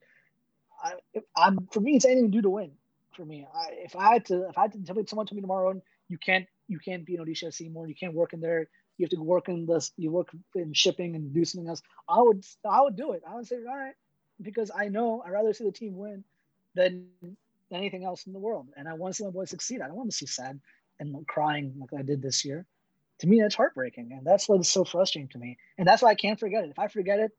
Speaker 3: I, am for me, it's anything to do to win. For me, I, if I had to, if I had to tell someone told me tomorrow, and you can't, you can't be an Odisha anymore. You can't work in there. You have to work in this. You work in shipping and do something else. I would, I would do it. I would say, all right, because I know I'd rather see the team win than anything else in the world. And I want to see my boys succeed. I don't want to see sad and crying like I did this year. To me, that's heartbreaking, and that's what is so frustrating to me. And that's why I can't forget it. If I forget it,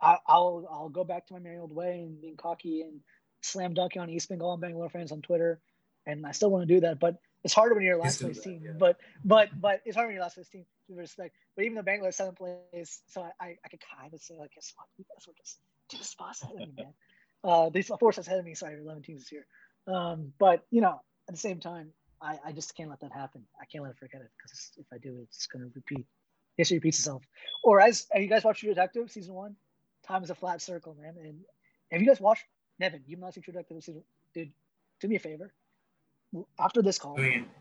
Speaker 3: I, will I'll go back to my merry old way and being cocky and slam dunking on East Bengal and Bangalore fans on Twitter. And I still want to do that, but it's harder when you're a last place team. Yeah. But but but it's harder when you're last place team to respect. But even though Bangalore seventh place, so I I, I could kind of say like, guess what, you guys were just two spots ahead of me, man. Uh, these four spots ahead of me. Sorry, 11 teams this year. Um, but you know, at the same time, I, I just can't let that happen. I can't let it forget it because if I do, it's going to repeat. History repeats itself. Or as have you guys watched True Detective season one? Time is a flat circle, man. And have you guys watched Nevin? You've not seen True season, dude. Do me a favor. After this call,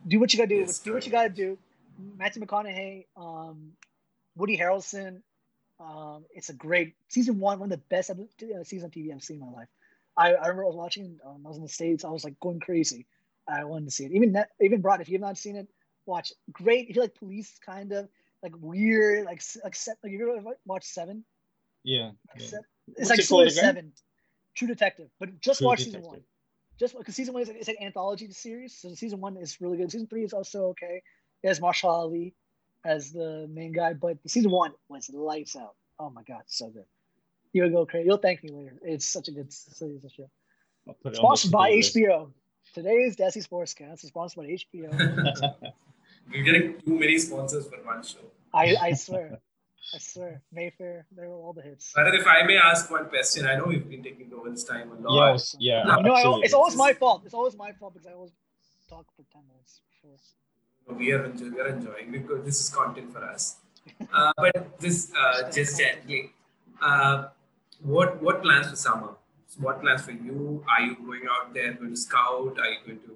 Speaker 3: do what you gotta do. Yes, do what you gotta do. Matthew McConaughey, um, Woody Harrelson, um, it's a great season one, one of the best uh, season TV I've seen in my life. I, I remember I was watching. Um, I was in the states. I was like going crazy. I wanted to see it. Even that, even brought. If you have not seen it, watch. Great. If you like police, kind of like weird, like like set. Like you ever watch Seven?
Speaker 2: Yeah. Yeah.
Speaker 3: It's What's like it sort of Seven. True Detective, but just True watch Detective. season one. Just because season one is like, it's like anthology series, so season one is really good. Season three is also okay. It has Mahershala Ali as the main guy, but season one was lights out. Oh my god, so good. You'll go crazy. You'll thank me later. It's such a good series of show. Sponsored by HBO. Today's Desi Sportscast is sponsored by HBO.
Speaker 4: We're getting too many sponsors for one show.
Speaker 3: I, I swear. I swear, Mayfair, they were all the hits.
Speaker 4: But if I may ask one question, I know we've been taking Rohan's time a lot.
Speaker 2: Yes, yeah.
Speaker 3: No, I, it's always my fault. It's always my fault because I always talk for 10 minutes before.
Speaker 4: We are enjoying, we are enjoying because this is content for us. Uh, but this, uh, just gently, uh, what what plans for summer? So what plans for you? Are you going out there going to scout? Are you going to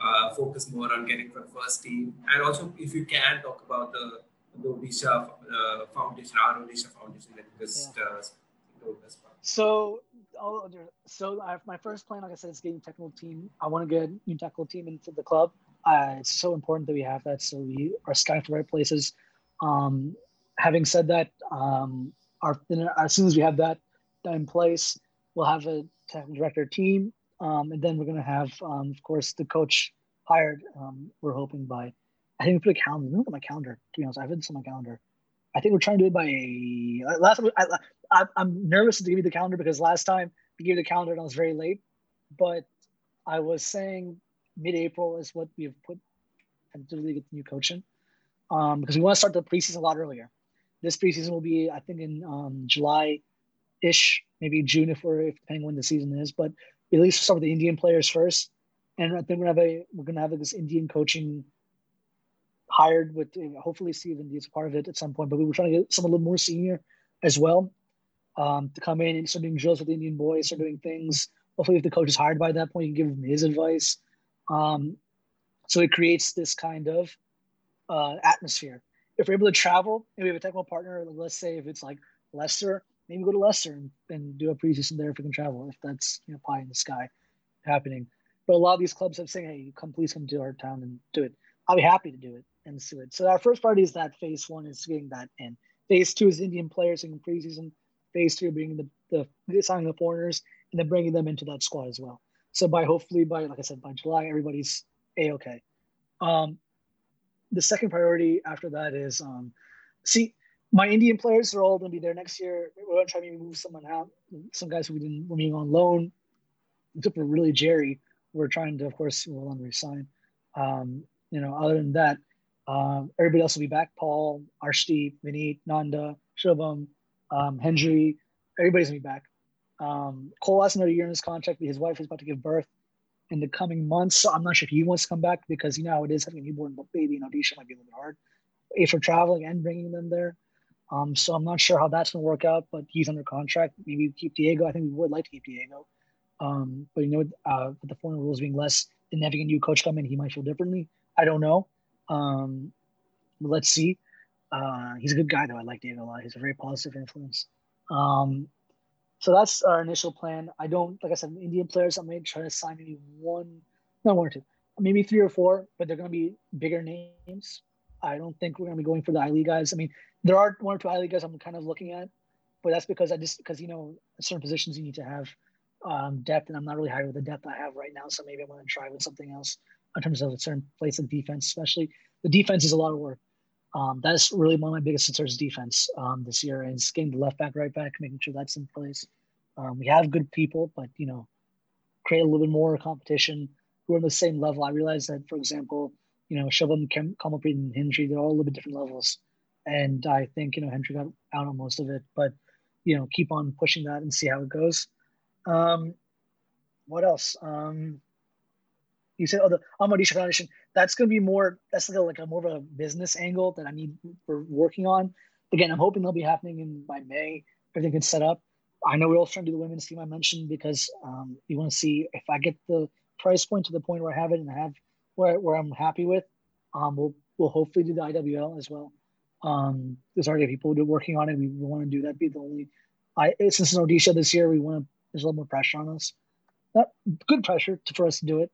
Speaker 4: uh, focus more on getting for first team? And also, if you can talk about the the Odisha uh, Foundation, our Odisha Foundation that just yeah. uh,
Speaker 3: So, so I, my first plan, like I said, is getting technical team. I want to get new technical team into the club. Uh, it's so important that we have that, so we are scouting for the right places. Um, having said that, um, our as soon as we have that in place, we'll have a technical director team, um, and then we're going to have, um, of course, the coach hired. Um, we're hoping by, I think we put a calendar. Look at my calendar. To be honest, I have this on my calendar. I think we're trying to do it by last time. I, I'm nervous to give you the calendar because last time we gave you the calendar and I was very late, but I was saying mid-April is what we've put really get the new coaching um, because we want to start the preseason a lot earlier. This preseason will be, I think, in um, July ish, maybe June if we're if, depending on when the season is. But at least start with the Indian players first, and I think we're gonna have a we're gonna have this Indian coaching hired with hopefully Stephen is part of it at some point. But we were trying to get someone a little more senior as well um, to come in and start doing drills with the Indian boys, start doing things. Hopefully, if the coach is hired by that point, you can give him his advice. Um, so it creates this kind of uh, atmosphere. If we're able to travel and we have a technical partner, let's say if it's like Leicester, maybe go to Leicester and, and do a preseason there if we can travel, if that's you know pie in the sky happening. But a lot of these clubs have saying, hey, come please come to our town and do it. I'll be happy to do it and. So our first priority is that phase one is getting that in. Phase two is Indian players in preseason. Phase three, bringing the, the signing the foreigners and then bringing them into that squad as well. So by hopefully by like I said by July, everybody's a okay. Um, the second priority after that is um, see my Indian players are all going to be there next year. We're going to try to move someone out. Some guys who we didn't were being on loan, except for really Jerry. We're trying to, of course, on resign. Um, you know, other than that, um, everybody else will be back. Paul, Arshdeep, Vinit, Nanda, Shubham, um, Hendry. Everybody's gonna be back. Um, Cole has another year in his contract. But his wife is about to give birth in the coming months. So I'm not sure if he wants to come back because you know how it is having a newborn baby in Odisha might be a little bit hard. A for traveling and bringing them there. Um, so I'm not sure how that's gonna work out, but he's under contract. Maybe keep Diego. I think we would like to keep Diego. Um, but you know, uh, with the foreign rules being less than having a new coach come in, he might feel differently. I don't know. Um, let's see. Uh, he's a good guy though. I like Diego a lot. He's a very positive influence. Um, so that's our initial plan. I don't, like I said, Indian players. I may try to sign maybe one, not one or two, maybe three or four, but they're going to be bigger names. I don't think we're going to be going for the I League guys. I mean, there are one or two I League guys I'm kind of looking at, but that's because I just because you know certain positions you need to have um, depth, and I'm not really high with the depth I have right now. So maybe I want to try with something else in terms of a certain place of defense, especially the defense is a lot of work. Um, that's really one of my biggest concerns defense um, this year and getting the left back, right back, making sure that's in place. Um, we have good people, but you know, create a little bit more competition who are on the same level. I realize that, for example, you know, Shubham, Kamalpreet, and Hendry, they're all a little bit different levels. And I think, you know, Hendry got out on most of it, but, you know, keep on pushing that and see how it goes. Um, what else? You said, oh, the Odisha Foundation, that's going to be more, that's like a, like a more of a business angle that I need for working on. Again, I'm hoping they'll be happening in by May. Everything gets set up. I know we're also trying to do the women's team I mentioned because um, you want to see if I get the price point to the point where I have it and I have where, where I'm happy with. Um, we'll we'll hopefully do the IWL as well. Um, there's already people working on it. We, want to do that. Be the only. I since in Odisha this year, we want to. There's a little more pressure on us. Not good pressure to, for us to do it.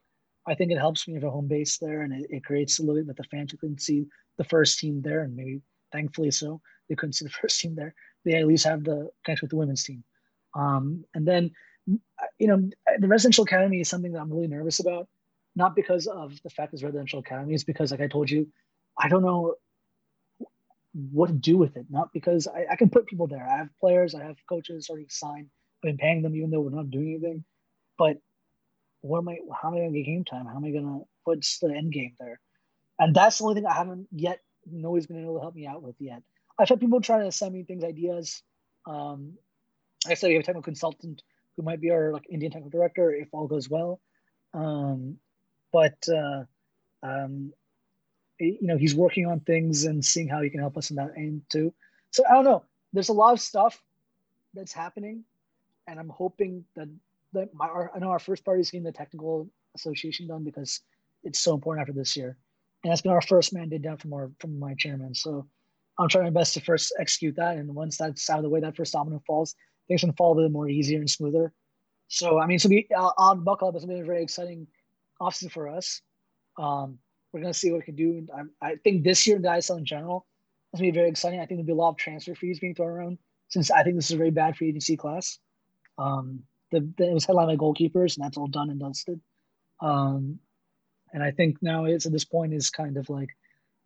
Speaker 3: I think it helps when you have a home base there, and it, it creates a little bit that the fans couldn't see the first team there, and maybe thankfully so they couldn't see the first team there. They at least have the connection with the women's team. Um, and then, you know, the residential academy is something that I'm really nervous about, not because of the fact it's residential academy, it's because, like I told you, I don't know what to do with it. Not because I, I can put people there. I have players, I have coaches already signed. I've been paying them even though we're not doing anything. But what am I? How am I gonna get game time? How am I gonna? What's the end game there? And that's the only thing I haven't yet. Nobody's been able to help me out with yet. I've had people trying to send me things, ideas. Um, I said we have a technical consultant who might be our like Indian technical director if all goes well. Um, but uh, um, you know, he's working on things and seeing how he can help us in that end too. So I don't know. There's a lot of stuff that's happening, and I'm hoping that that my our, I know our first party is getting the technical association done because it's so important after this year, and that's been our first mandate down from our from my chairman. So I'm trying my best to first execute that, and once that's out of the way, that first domino falls, things can fall a bit more easier and smoother. So I mean, so be uh, on buckle up It's been a very exciting offseason for us. Um, we're gonna see what we can do. I, I think this year the ISL in general is gonna be very exciting. I think there'll be a lot of transfer fees being thrown around since I think this is a very bad free agency class. Um, the, the, it was headlined by goalkeepers, and that's all done and dusted. Um, and I think now it's at this point is kind of like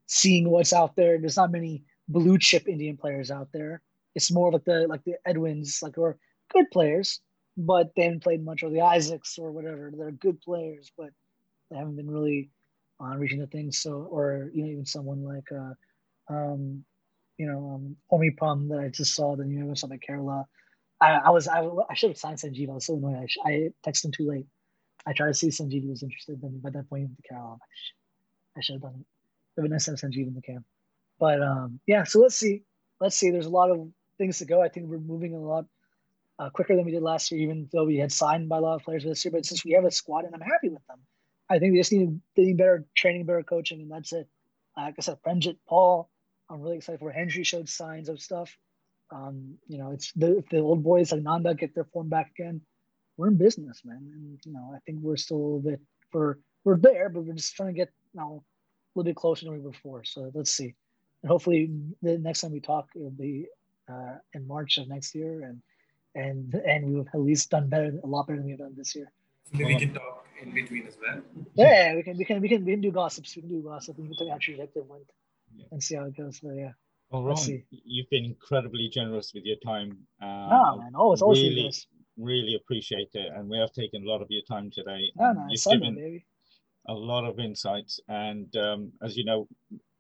Speaker 3: seeing what's out there. There's not many blue chip Indian players out there. It's more like the like the Edwins, like or good players, but they haven't played much, or the Isaacs or whatever. They're good players, but they haven't been really uh, reaching the things. So, or you know, even someone like uh, um, you know, um, Omi Pum that I just saw the new University of Kerala I, I was I, I should have signed Sanjeev. I was so annoyed. I, sh- I texted him too late. I tried to see if Sanjeev was interested, then by that point the Kerala, I should have done it. It would nice to have Sanjeev in the camp. But um, yeah, so let's see. Let's see. There's a lot of things to go. I think we're moving a lot uh, quicker than we did last year, even though we had signed by a lot of players this year. But since we have a squad, and I'm happy with them, I think we just need, need better training, better coaching, and that's it. Like I said, Prenjit, Paul, I'm really excited for. Hendry showed signs of stuff. Um, you know, it's the if the old boys like Nanda get their form back again, we're in business, man. And you know, I think we're still a little bit for we're there, but we're just trying to get you know, a little bit closer than we were before. So let's see. And hopefully the next time we talk it'll be uh, in March of next year and and and we've at least done better a lot better than we've done this year.
Speaker 4: Maybe we can talk in between as well.
Speaker 3: Yeah, we can we can we can we can do gossips. We can do gossip. We can talk actually like went yeah. and see how it goes. But yeah.
Speaker 2: Well, Ron, you've been incredibly generous with your time.
Speaker 3: Uh, no, man, always, always
Speaker 2: really, really appreciate it, and we have taken a lot of your time today.
Speaker 3: No, no, you've Sunday, given baby.
Speaker 2: a lot of insights, and um, as you know,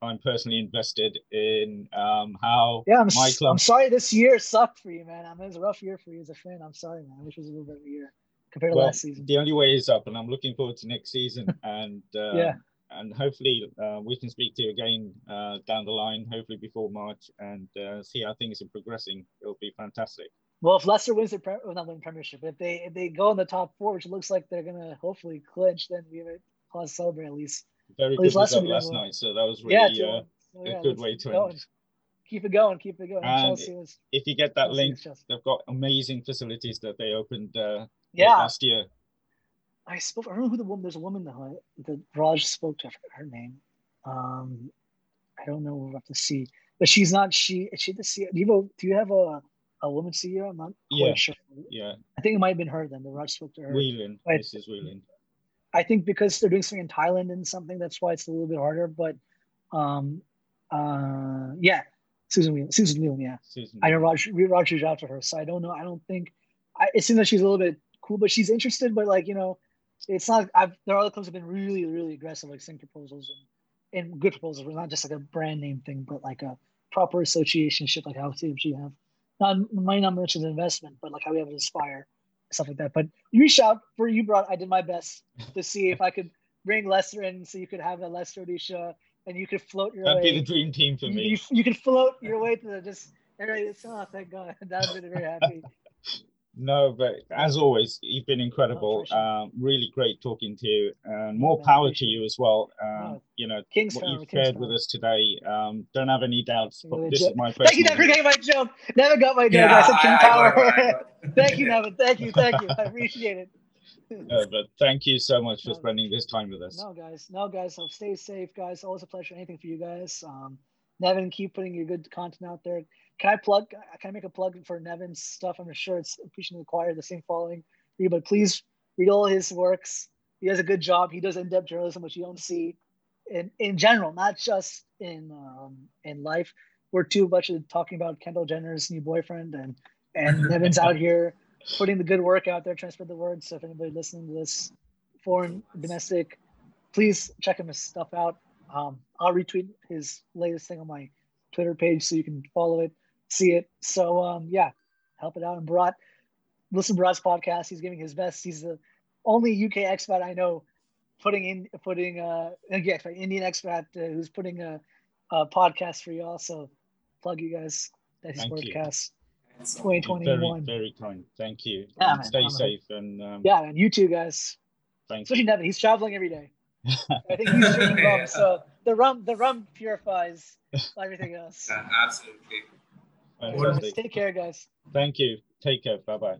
Speaker 2: I'm personally invested in um, how
Speaker 3: yeah, I'm,
Speaker 2: my club.
Speaker 3: I'm sorry this year sucked for you, man. I mean, it was a rough year for you as a fan. I'm sorry, man. I wish it was a little bit better year compared to last season.
Speaker 2: The only way is up, and I'm looking forward to next season. and uh,
Speaker 3: yeah,
Speaker 2: and hopefully uh, we can speak to you again uh, down the line, hopefully before March, and uh, see how things are progressing. It'll be fantastic.
Speaker 3: Well, if Leicester wins the pre- well, not win Premiership, if they if they go in the top four, which looks like they're gonna hopefully clinch, then we have a cause to celebrate at least.
Speaker 2: Very at good result last night, so that was really yeah, uh, oh, yeah, a good way to end.
Speaker 3: Keep it going, keep it going.
Speaker 2: And was, if you get that link, they've got amazing facilities that they opened uh,
Speaker 3: yeah.
Speaker 2: last year.
Speaker 3: I spoke. I don't know who the woman. There's a woman that, that Raj spoke to. I forgot her name. Um, I don't know. We'll have to see. But she's not. She. Is she the CEO? Do you, have, do you have a a woman CEO? I'm not
Speaker 2: yeah.
Speaker 3: quite sure.
Speaker 2: Yeah.
Speaker 3: I think it might have been her then. The Raj spoke to her.
Speaker 2: Whelan. Mrs. Whelan.
Speaker 3: I think because they're doing something in Thailand and something, that's why it's a little bit harder. But, um, uh, yeah, Susan Whelan. Susan Whelan. Yeah. Susan. I know Raj. Raj reached out to her, so I don't know. I don't think. I, it seems like she's a little bit cool, but she's interested. But like you know, it's not. I've there are other clubs have been really really aggressive, like same proposals and, and good proposals. Not just like a brand name thing, but like a proper association ship, like how CFG have. Not might not mention the investment, but like how we have Aspire, stuff like that. But you reached out for you brought. I did my best to see if I could bring Leicester in, so you could have a Leicester Odisha, and you could float your
Speaker 2: That'd
Speaker 3: way.
Speaker 2: be the dream team for me.
Speaker 3: You, you could float your way to the just. Everybody, oh, thank God, that would be very happy.
Speaker 2: No, but as always, you've been incredible. Um, really great talking to you, and more power to you as well. Um, you know
Speaker 3: King's
Speaker 2: what
Speaker 3: you've
Speaker 2: shared with us today. Um, don't have any doubts. But this is my personal.
Speaker 3: Thank you, never got my joke. Never got my joke. Yeah, I said King Power. thank you, Nevin. Thank you, thank you. I appreciate it.
Speaker 2: Uh, but thank you so much for no, spending this time with us.
Speaker 3: No, guys. No, guys. So stay safe, guys. Always a pleasure. Anything for you guys. Um, Nevin, keep putting your good content out there. Can I plug? Can I make a plug for Nevin's stuff? I'm sure it's appreciating acquired the same following but please read all his works. He does a good job. He does in-depth journalism, which you don't see in in general, not just in um, in life. We're too much of talking about Kendall Jenner's new boyfriend, and and Nevin's out here putting the good work out there, trying to spread the word. So if anybody listening to this, foreign, domestic, please check him his stuff out. Um, I'll retweet his latest thing on my Twitter page so you can follow it see it. So um, yeah, help it out. And Bharat, listen to Bharat's podcast. He's giving his best. He's the only UK expat I know putting in putting uh yeah, Indian expat uh, who's putting a, a, podcast for y'all. So plug you guys. That's his podcast. 2021.
Speaker 2: Very, very kind. Thank you. Yeah, man, stay safe and um,
Speaker 3: yeah, and you too, guys.
Speaker 2: Thank
Speaker 3: Especially
Speaker 2: you.
Speaker 3: Nevin. He's traveling every day. I think he's drinking rum, so the rum the rum purifies everything else.
Speaker 4: Yeah, absolutely.
Speaker 3: Fantastic. Take care, guys.
Speaker 2: Thank you. Take care. Bye bye.